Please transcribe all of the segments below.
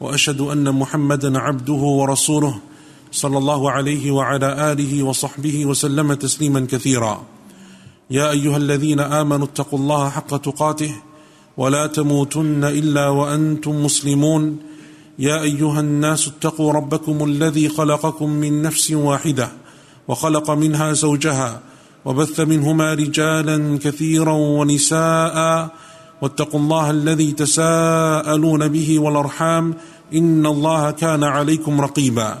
وأشهد أن محمدا عبده ورسوله صلى الله عليه وعلى آله وصحبه وسلم تسليما كثيرا. يا أيها الذين آمنوا اتقوا الله حق تقاته ولا تموتن إلا وأنتم مسلمون. يا أيها الناس اتقوا ربكم الذي خلقكم من نفس واحدة وخلق منها زوجها وبث منهما رجالا كثيرا ونساء واتقوا الله الذي تساءلون به والأرحام إن الله كان عليكم رقيبا.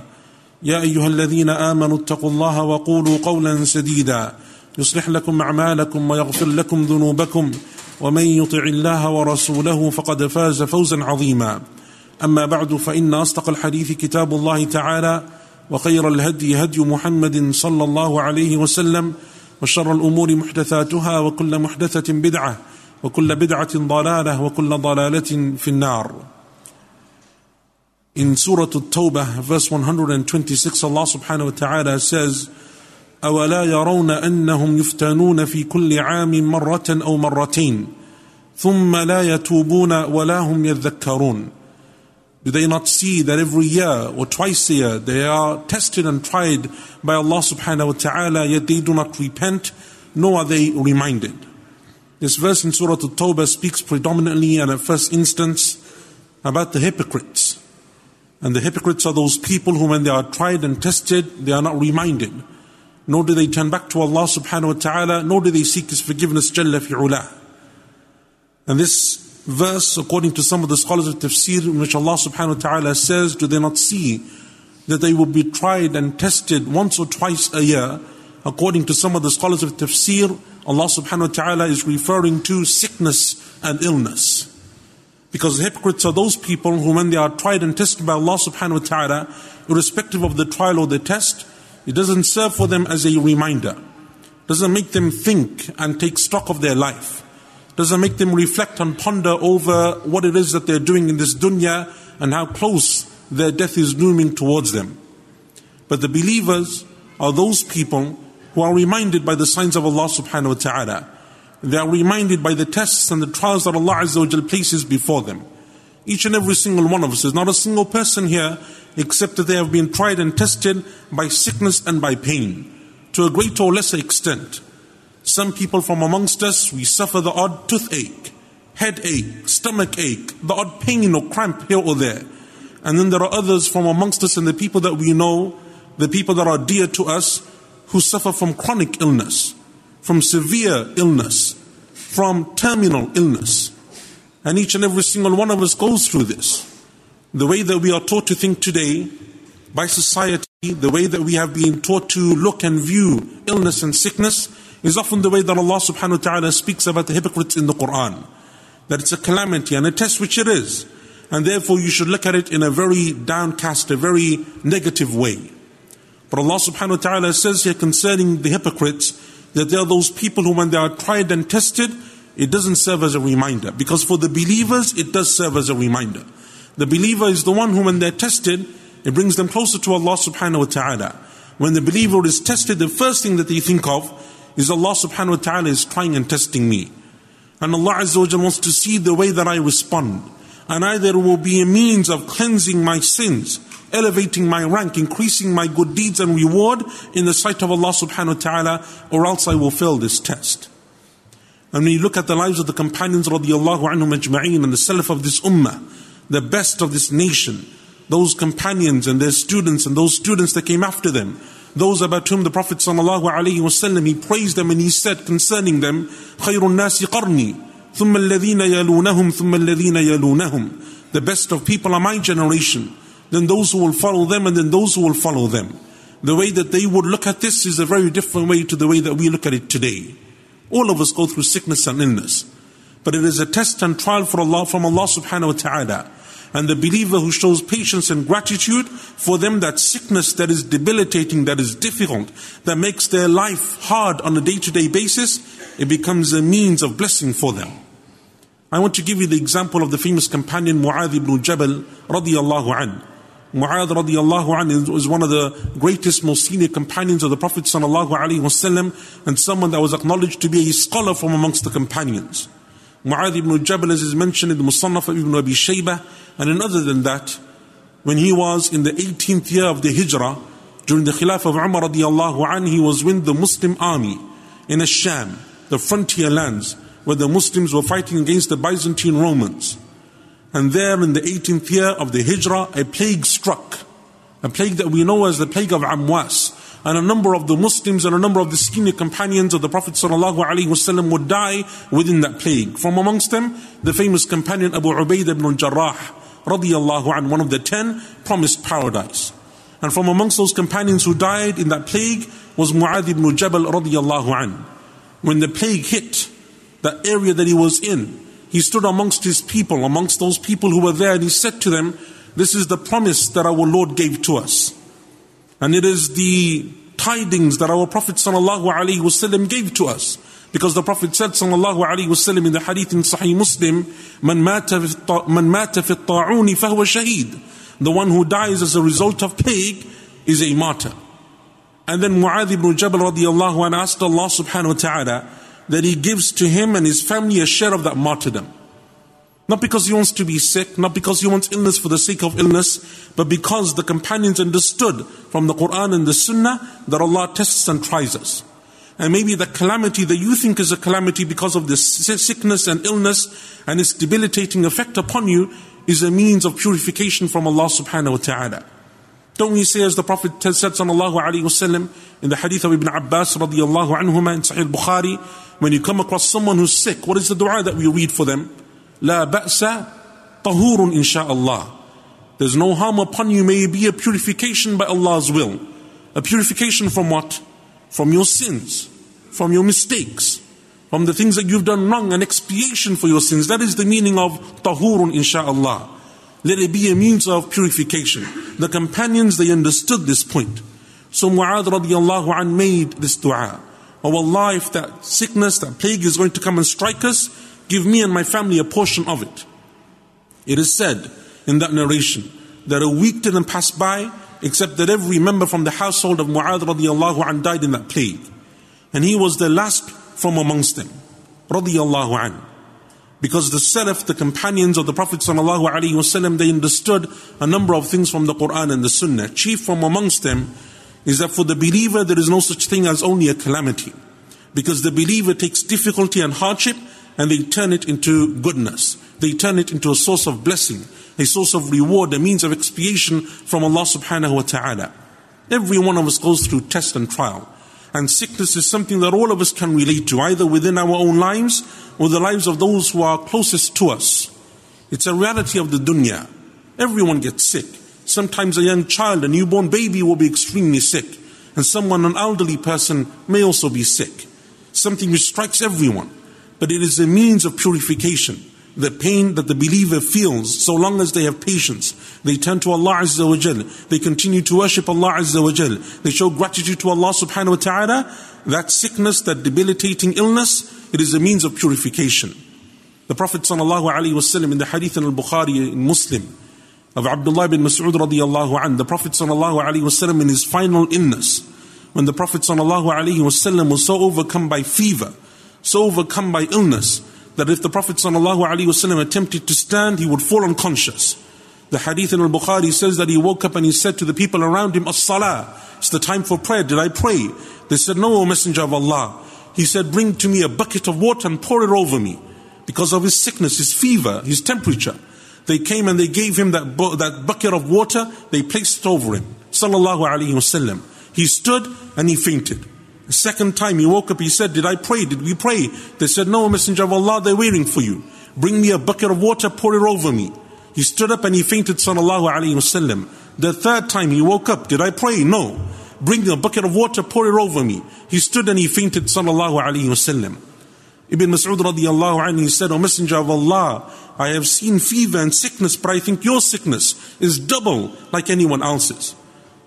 يا أيها الذين آمنوا اتقوا الله وقولوا قولا سديدا. يصلح لكم أعمالكم ويغفر لكم ذنوبكم. ومن يطع الله ورسوله فقد فاز فوزا عظيما. أما بعد فإن أصدق الحديث كتاب الله تعالى وخير الهدي هدي محمد صلى الله عليه وسلم وشر الأمور محدثاتها وكل محدثة بدعة وكل بدعه ضلاله وكل ضلاله في النار In Surah At-Tawbah, verse 126, Allah subhanahu wa ta'ala says, أولا يرون أنهم يفتنون في كل عام مرة أو مرتين ثم لا يتوبون ولا هم يذكرون Do they not see that every year or twice a year they are tested and tried by Allah subhanahu wa ta'ala yet they do not repent nor are they reminded. This verse in Surah At-Tawbah speaks predominantly and at first instance about the hypocrites. And the hypocrites are those people who when they are tried and tested they are not reminded. nor do they turn back to Allah subhanahu wa ta'ala, nor do they seek His forgiveness Jalla fi'ula. And this verse, according to some of the scholars of tafsir, in which Allah subhanahu wa ta'ala says, do they not see that they will be tried and tested once or twice a year? According to some of the scholars of tafsir, Allah subhanahu wa ta'ala is referring to sickness and illness. Because hypocrites are those people who, when they are tried and tested by Allah subhanahu wa ta'ala, irrespective of the trial or the test, it doesn't serve for them as a reminder. Doesn't make them think and take stock of their life. Doesn't make them reflect and ponder over what it is that they're doing in this dunya and how close their death is looming towards them. But the believers are those people who are reminded by the signs of Allah subhanahu wa ta'ala. They are reminded by the tests and the trials that Allah Azza wa places before them. Each and every single one of us, there's not a single person here except that they have been tried and tested by sickness and by pain to a greater or lesser extent. Some people from amongst us, we suffer the odd toothache, headache, stomach ache, the odd pain or cramp here or there. And then there are others from amongst us and the people that we know, the people that are dear to us, who suffer from chronic illness, from severe illness, from terminal illness. And each and every single one of us goes through this. The way that we are taught to think today by society, the way that we have been taught to look and view illness and sickness, is often the way that Allah subhanahu wa ta'ala speaks about the hypocrites in the Quran. That it's a calamity and a test, which it is. And therefore you should look at it in a very downcast, a very negative way. But Allah subhanahu wa ta'ala says here concerning the hypocrites that they are those people who, when they are tried and tested, it doesn't serve as a reminder. Because for the believers, it does serve as a reminder. The believer is the one who, when they're tested, it brings them closer to Allah subhanahu wa ta'ala. When the believer is tested, the first thing that they think of is Allah subhanahu wa ta'ala is trying and testing me. And Allah Azza wa wants to see the way that I respond. And either it will be a means of cleansing my sins, elevating my rank, increasing my good deeds and reward in the sight of Allah subhanahu wa ta'ala, or else I will fail this test. And when you look at the lives of the companions radiallahu anhum ajma'een and the salaf of this ummah, the best of this nation, those companions and their students and those students that came after them, those about whom the Prophet ﷺ, he praised them and he said concerning them, خَيْرُ النَّاسِ قَرْنِي ثُمَّ الَّذِينَ يَلُونَهُمْ ثُمَّ الَّذِينَ يَلُونَهُمْ The best of people are my generation, then those who will follow them and then those who will follow them. The way that they would look at this is a very different way to the way that we look at it today. All of us go through sickness and illness. But it is a test and trial for Allah from Allah subhanahu wa ta'ala. And the believer who shows patience and gratitude, for them that sickness that is debilitating, that is difficult, that makes their life hard on a day to day basis, it becomes a means of blessing for them. I want to give you the example of the famous companion Mu'adh ibn Jabal radiallahu an. Mu'adh radiallahu an is one of the greatest, most senior companions of the Prophet sallallahu alaihi wasallam and someone that was acknowledged to be a scholar from amongst the companions. Mu'adh ibn Jabal as is mentioned in the Musannaf of Ibn Abi Shaybah and in other than that, when he was in the 18th year of the Hijrah, during the Khilafah of Umar radiallahu an, he was with the Muslim army in ash-Sham, the frontier lands, where the Muslims were fighting against the Byzantine Romans. And there in the 18th year of the Hijrah, a plague struck. A plague that we know as the plague of Amwas. And a number of the Muslims and a number of the senior companions of the Prophet ﷺ would die within that plague. From amongst them, the famous companion Abu Ubaidah ibn Jarrah, radiallahu an, one of the ten, promised paradise. And from amongst those companions who died in that plague was Mu'adh ibn Jabal radiallahu an. When the plague hit, that area that he was in. He stood amongst his people, amongst those people who were there, and he said to them, This is the promise that our Lord gave to us. And it is the tidings that our Prophet ﷺ gave to us. Because the Prophet said ﷺ in the hadith in Sahih Muslim, Man mata ta'uni fahuwa shaheed. The one who dies as a result of plague is a martyr. And then Mu'adh ibn Jabal radiallahu anhu asked Allah subhanahu wa ta'ala, that He gives to him and his family a share of that martyrdom. Not because he wants to be sick, not because he wants illness for the sake of illness, but because the companions understood from the Quran and the Sunnah that Allah tests and tries us. And maybe the calamity that you think is a calamity because of this sickness and illness and its debilitating effect upon you is a means of purification from Allah subhanahu wa ta'ala. Don't we say as the Prophet said sallallahu alaihi wasallam in the hadith of Ibn Abbas radiallahu anhuma in Sahih Bukhari, when you come across someone who's sick, what is the dua that we read for them? La ba'sa tahurun insha'Allah. There's no harm upon you, may be a purification by Allah's will. A purification from what? From your sins, from your mistakes, from the things that you've done wrong, an expiation for your sins. That is the meaning of tahurun insha'Allah. Let it be a means of purification. The companions, they understood this point. So Mu'adh radiallahu an made this dua. Oh Allah, if that sickness, that plague is going to come and strike us, give me and my family a portion of it. It is said in that narration that a week didn't pass by except that every member from the household of Mu'adh radiallahu an died in that plague. And he was the last from amongst them. Radiallahu an. Because the Salaf, the companions of the Prophet ﷺ, they understood a number of things from the Quran and the Sunnah. Chief from amongst them is that for the believer there is no such thing as only a calamity. Because the believer takes difficulty and hardship and they turn it into goodness. They turn it into a source of blessing, a source of reward, a means of expiation from Allah subhanahu wa ta'ala. Every one of us goes through test and trial. And sickness is something that all of us can relate to, either within our own lives or the lives of those who are closest to us. It's a reality of the dunya. Everyone gets sick. Sometimes a young child, a newborn baby will be extremely sick. And someone, an elderly person, may also be sick. Something which strikes everyone. But it is a means of purification. The pain that the believer feels, so long as they have patience, they turn to Allah Azza wa Jal. They continue to worship Allah Azza wa Jal. They show gratitude to Allah subhanahu wa ta'ala. That sickness, that debilitating illness, it is a means of purification. The Prophet sallallahu alaihi wasallam in the hadith in al-Bukhari in Muslim of Abdullah bin Mas'ud radiyallahu an. the Prophet sallallahu alaihi wasallam in his final illness, when the Prophet sallallahu alaihi wasallam was so overcome by fever, so overcome by illness, that if the Prophet sallallahu alaihi wasallam attempted to stand, he would fall unconscious. The hadith in al-Bukhari says that he woke up and he said to the people around him, As-salah, it's the time for prayer, did I pray? They said, No, O Messenger of Allah. He said, Bring to me a bucket of water and pour it over me. Because of his sickness, his fever, his temperature. They came and they gave him that, bu- that bucket of water, they placed it over him. Sallallahu Alaihi Wasallam. He stood and he fainted. The second time he woke up, he said, Did I pray? Did we pray? They said, No, Messenger of Allah, they're waiting for you. Bring me a bucket of water, pour it over me. He stood up and he fainted, Sallallahu Alaihi Wasallam. The third time he woke up, did I pray? No. Bring a bucket of water, pour it over me. He stood and he fainted, sallallahu alayhi wasallam. Ibn Mas'ud radiallahu anhu, said, O Messenger of Allah, I have seen fever and sickness, but I think your sickness is double like anyone else's.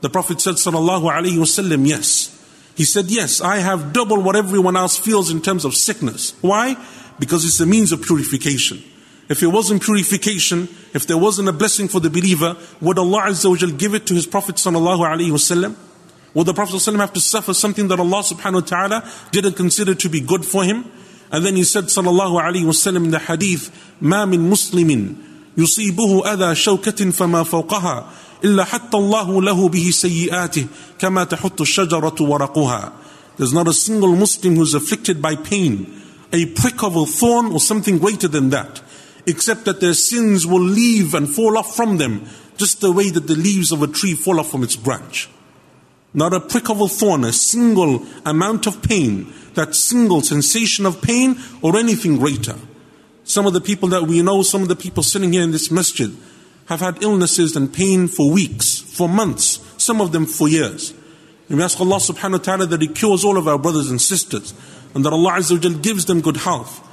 The Prophet said, sallallahu alayhi wasallam, yes. He said, yes, I have double what everyone else feels in terms of sickness. Why? Because it's a means of purification. If it wasn't purification, if there wasn't a blessing for the believer, would Allah Azza wa give it to His Prophet sallallahu alaihi wasallam? Would the Prophet ﷺ have to suffer something that Allah subhanahu wa ta'ala didn't consider to be good for him? And then he said sallallahu alaihi wasallam in the hadith, ما من مسلم يصيبه أذى شوكة فما فوقها إلا حتى الله له به سيئاته كما تحط الشجرة ورقها. There's not a single Muslim who's afflicted by pain, a prick of a thorn or something greater than that except that their sins will leave and fall off from them, just the way that the leaves of a tree fall off from its branch. Not a prick of a thorn, a single amount of pain, that single sensation of pain, or anything greater. Some of the people that we know, some of the people sitting here in this masjid, have had illnesses and pain for weeks, for months, some of them for years. And we ask Allah subhanahu wa ta'ala that He cures all of our brothers and sisters, and that Allah Azza wa gives them good health.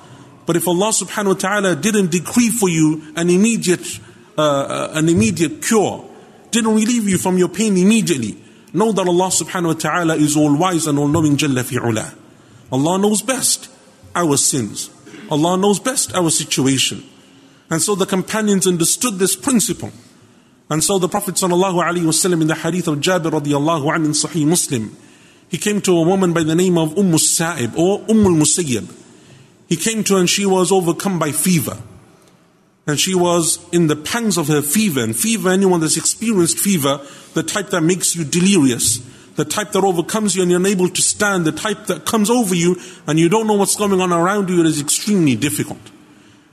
But if Allah subhanahu wa ta'ala didn't decree for you an immediate, uh, uh, an immediate cure, didn't relieve you from your pain immediately, know that Allah subhanahu wa ta'ala is all wise and all knowing Jalla fi'ula. Allah knows best our sins. Allah knows best our situation. And so the companions understood this principle. And so the Prophet wasallam in the hadith of Jabir radiallahu anhu in Sahih Muslim, he came to a woman by the name of Umm Sa'ib or Umm al-Musayyib. He came to her and she was overcome by fever. And she was in the pangs of her fever. And fever, anyone that's experienced fever, the type that makes you delirious, the type that overcomes you and you're unable to stand, the type that comes over you and you don't know what's going on around you, it is extremely difficult.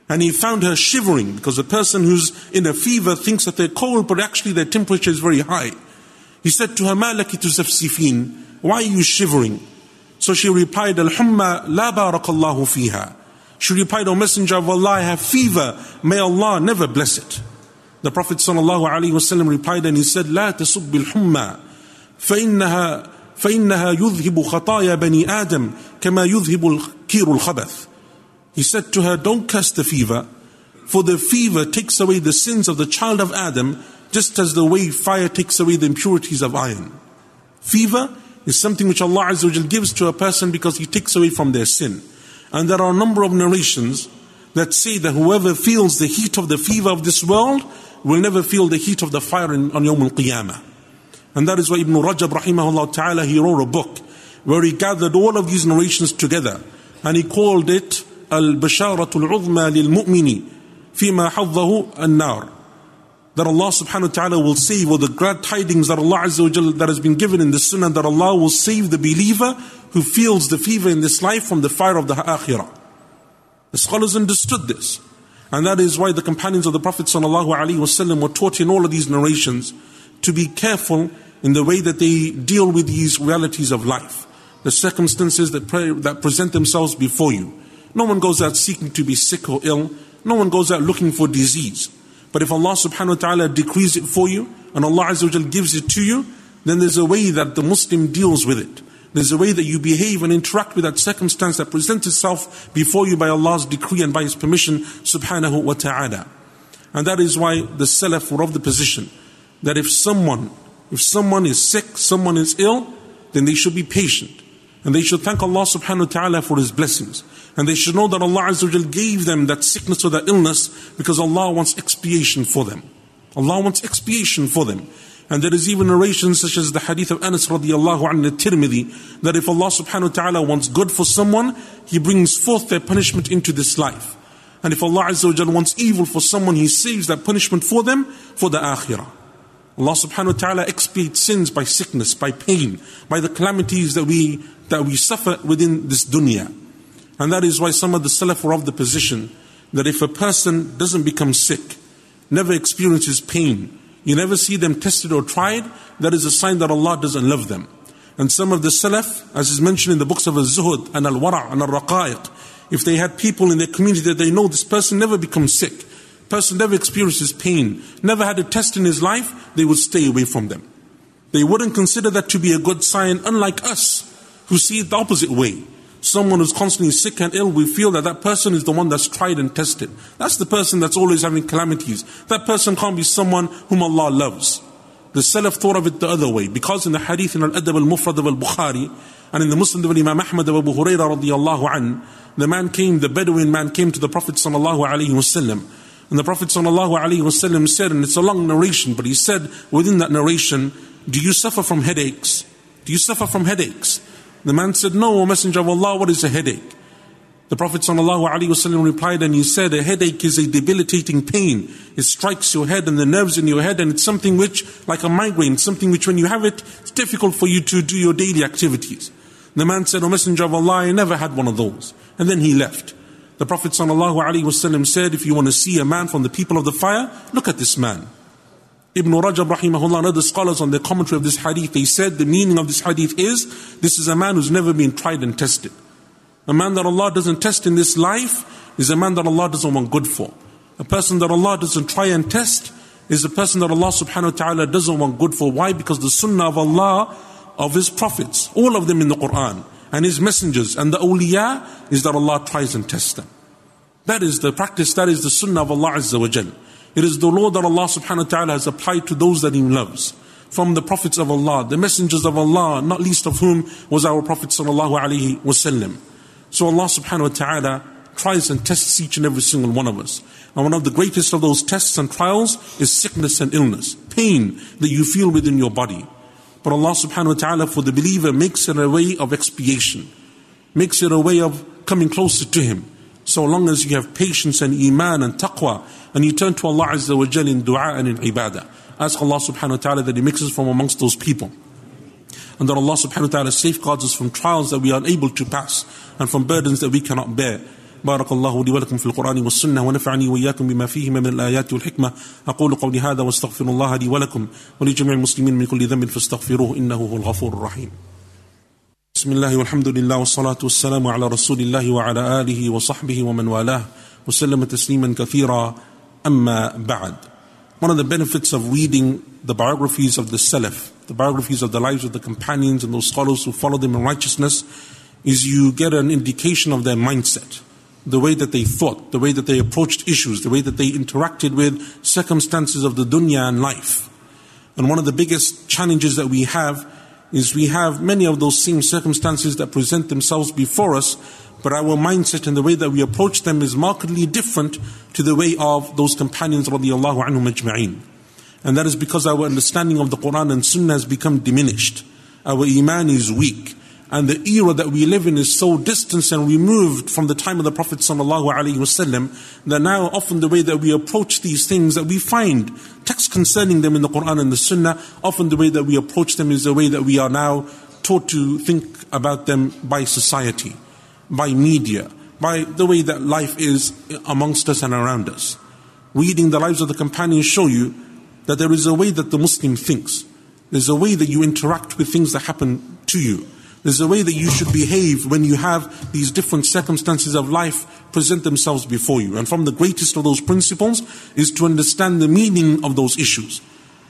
And he found her shivering because a person who's in a fever thinks that they're cold, but actually their temperature is very high. He said to her, Ma laki tuzafsifin? Why are you shivering? So she replied, Al-Humma la barakallahu fiha. She replied, O Messenger of Allah, I have fever. May Allah never bless it. The Prophet ﷺ replied and he said, لا تسب الحمى فإنها فإنها يذهب خطايا بني آدم كما يذهب الكير الخبث. He said to her, don't curse the fever, for the fever takes away the sins of the child of Adam, just as the way fire takes away the impurities of iron. Fever is something which Allah Azza gives to a person because He takes away from their sin. And there are a number of narrations that say that whoever feels the heat of the fever of this world will never feel the heat of the fire in, on Yawm al-Qiyamah. And that is why Ibn Rajab rahimahullah ta'ala, he wrote a book where he gathered all of these narrations together and he called it Al-Basharatul Uzma lil Mu'mini fima haddahu an-nar that Allah subhanahu wa ta'ala will save, or the glad tidings that Allah Azza wa that has been given in the sunnah, that Allah will save the believer who feels the fever in this life from the fire of the akhirah. The scholars understood this. And that is why the companions of the Prophet were taught in all of these narrations to be careful in the way that they deal with these realities of life, the circumstances that, pre- that present themselves before you. No one goes out seeking to be sick or ill. No one goes out looking for disease. But if Allah subhanahu wa ta'ala decrees it for you and Allah Azza wa gives it to you, then there's a way that the Muslim deals with it. There's a way that you behave and interact with that circumstance that presents itself before you by Allah's decree and by His permission subhanahu wa ta'ala. And that is why the Salaf were of the position that if someone, if someone is sick, someone is ill, then they should be patient. And they should thank Allah subhanahu wa ta'ala for His blessings. And they should know that Allah Azza gave them that sickness or that illness because Allah wants expiation for them. Allah wants expiation for them. And there is even narrations such as the hadith of Anas radiallahu anhu Tirmidhi that if Allah subhanahu wa ta'ala wants good for someone, He brings forth their punishment into this life. And if Allah Azza wa wants evil for someone, He saves that punishment for them for the akhirah. Allah subhanahu wa ta'ala expiates sins by sickness, by pain, by the calamities that we that we suffer within this dunya. And that is why some of the Salaf were of the position that if a person doesn't become sick, never experiences pain, you never see them tested or tried, that is a sign that Allah doesn't love them. And some of the Salaf, as is mentioned in the books of Al-Zuhud and Al-Wara' and Al-Raqa'iq, if they had people in their community that they know this person never becomes sick, person never experiences pain, never had a test in his life, they would stay away from them. They wouldn't consider that to be a good sign, unlike us, who see it the opposite way. Someone who's constantly sick and ill, we feel that that person is the one that's tried and tested. That's the person that's always having calamities. That person can't be someone whom Allah loves. The Salaf thought of it the other way. Because in the hadith in Al-Adab al-Mufrad of Al-Bukhari, and in the Musnad of Imam Ahmad of Abu Hurairah radiallahu an, the man came, the Bedouin man came to the Prophet sallallahu alaihi wasallam. And the Prophet sallallahu alaihi wasallam said, and it's a long narration, but he said within that narration, do you suffer from headaches? Do you suffer from headaches? The man said, No, O Messenger of Allah, what is a headache? The Prophet ﷺ replied and he said, A headache is a debilitating pain. It strikes your head and the nerves in your head, and it's something which, like a migraine, something which when you have it, it's difficult for you to do your daily activities. The man said, O Messenger of Allah, I never had one of those. And then he left. The Prophet ﷺ said, If you want to see a man from the people of the fire, look at this man. Ibn Rajab rahimahullah and other scholars on the commentary of this hadith, they said the meaning of this hadith is, this is a man who's never been tried and tested. A man that Allah doesn't test in this life is a man that Allah doesn't want good for. A person that Allah doesn't try and test is a person that Allah subhanahu wa ta'ala doesn't want good for. Why? Because the sunnah of Allah, of His prophets, all of them in the Quran, and His messengers, and the awliya, is that Allah tries and tests them. That is the practice, that is the sunnah of Allah Azza wa Jalla. It is the law that Allah subhanahu wa ta'ala has applied to those that He loves. From the prophets of Allah, the messengers of Allah, not least of whom was our Prophet sallallahu alaihi wasallam. So Allah subhanahu wa ta'ala tries and tests each and every single one of us. And one of the greatest of those tests and trials is sickness and illness, pain that you feel within your body. But Allah subhanahu wa ta'ala for the believer makes it a way of expiation, makes it a way of coming closer to Him. So long as you have patience and iman and taqwa, and you turn to Allah Azza wa Jal in dua and in ibadah. Ask Allah subhanahu wa ta'ala that He makes us from amongst those people. And that Allah subhanahu wa ta'ala safeguards us from trials that we are unable to pass and from burdens that we cannot bear. بارك الله لي ولكم في القرآن والسنة ونفعني وإياكم بما فيهما من الآيات والحكمة أقول قولي هذا واستغفر الله لي ولكم ولجميع المسلمين من كل ذنب فاستغفروه إنه هو الغفور الرحيم بسم الله والحمد لله والصلاة والسلام على رسول الله وعلى آله وصحبه ومن والاه وسلم تسليما كثيرا أما بعد One of the benefits of reading the biographies of the Salaf, the biographies of the lives of the companions and those scholars who followed them in righteousness, is you get an indication of their mindset, the way that they thought, the way that they approached issues, the way that they interacted with circumstances of the dunya and life. And one of the biggest challenges that we have is we have many of those same circumstances that present themselves before us, but our mindset and the way that we approach them is markedly different to the way of those companions radiallahu anhum. And that is because our understanding of the Quran and Sunnah has become diminished. Our iman is weak. And the era that we live in is so distant and removed from the time of the Prophet ﷺ that now often the way that we approach these things that we find texts concerning them in the Quran and the Sunnah, often the way that we approach them is the way that we are now taught to think about them by society, by media, by the way that life is amongst us and around us. Reading the lives of the companions show you that there is a way that the Muslim thinks. There's a way that you interact with things that happen to you. There's a way that you should behave when you have these different circumstances of life present themselves before you. And from the greatest of those principles is to understand the meaning of those issues.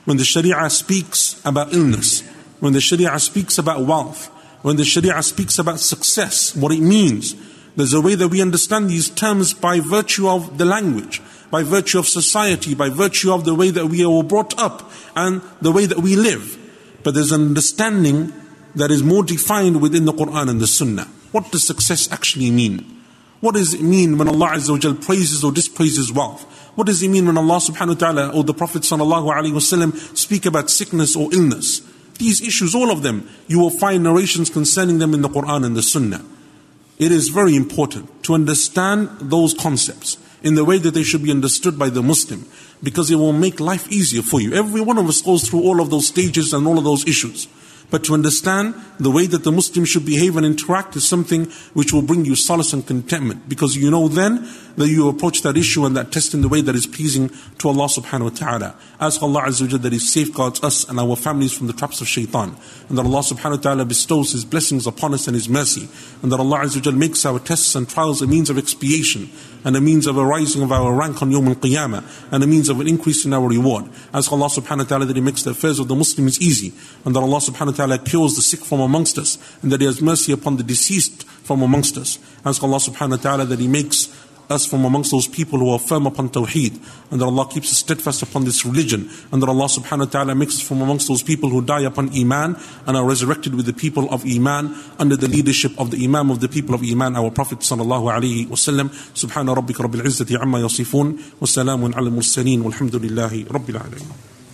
When the Sharia speaks about illness, when the Sharia speaks about wealth, when the Sharia speaks about success, what it means, there's a way that we understand these terms by virtue of the language, by virtue of society, by virtue of the way that we are brought up and the way that we live. But there's an understanding that is more defined within the Quran and the Sunnah. What does success actually mean? What does it mean when Allah Azza wa praises or dispraises wealth? What does it mean when Allah subhanahu wa ta'ala or the Prophet sallallahu alaihi wasallam speak about sickness or illness? These issues, all of them, you will find narrations concerning them in the Quran and the Sunnah. It is very important to understand those concepts in the way that they should be understood by the Muslim because it will make life easier for you. Every one of us goes through all of those stages and all of those issues. But to understand the way that the Muslim should behave and interact is something which will bring you solace and contentment because you know then that you approach that issue and that test in the way that is pleasing to Allah subhanahu wa ta'ala. Ask Allah Azza wa that He safeguards us and our families from the traps of shaitan. And that Allah subhanahu wa ta'ala bestows His blessings upon us and His mercy. And that Allah Azza wa makes our tests and trials a means of expiation and a means of a rising of our rank on Yawm al-Qiyamah and a means of an increase in our reward. Ask Allah subhanahu wa ta'ala that He makes the affairs of the Muslims easy and that Allah subhanahu wa ta'ala cures the sick from amongst us and that He has mercy upon the deceased from amongst us. Ask Allah subhanahu wa ta'ala that He makes us from amongst those people who are firm upon Tawheed, and that Allah keeps us steadfast upon this religion, and that Allah subhanahu wa ta'ala makes us from amongst those people who die upon Iman and are resurrected with the people of Iman under the leadership of the Imam of the people of Iman, our Prophet sallallahu alayhi wa sallam. Subhana rabbika rabbil izzati amma yasifun, wa salamun ala mursaleen, walhamdulillahi rabbil alameen.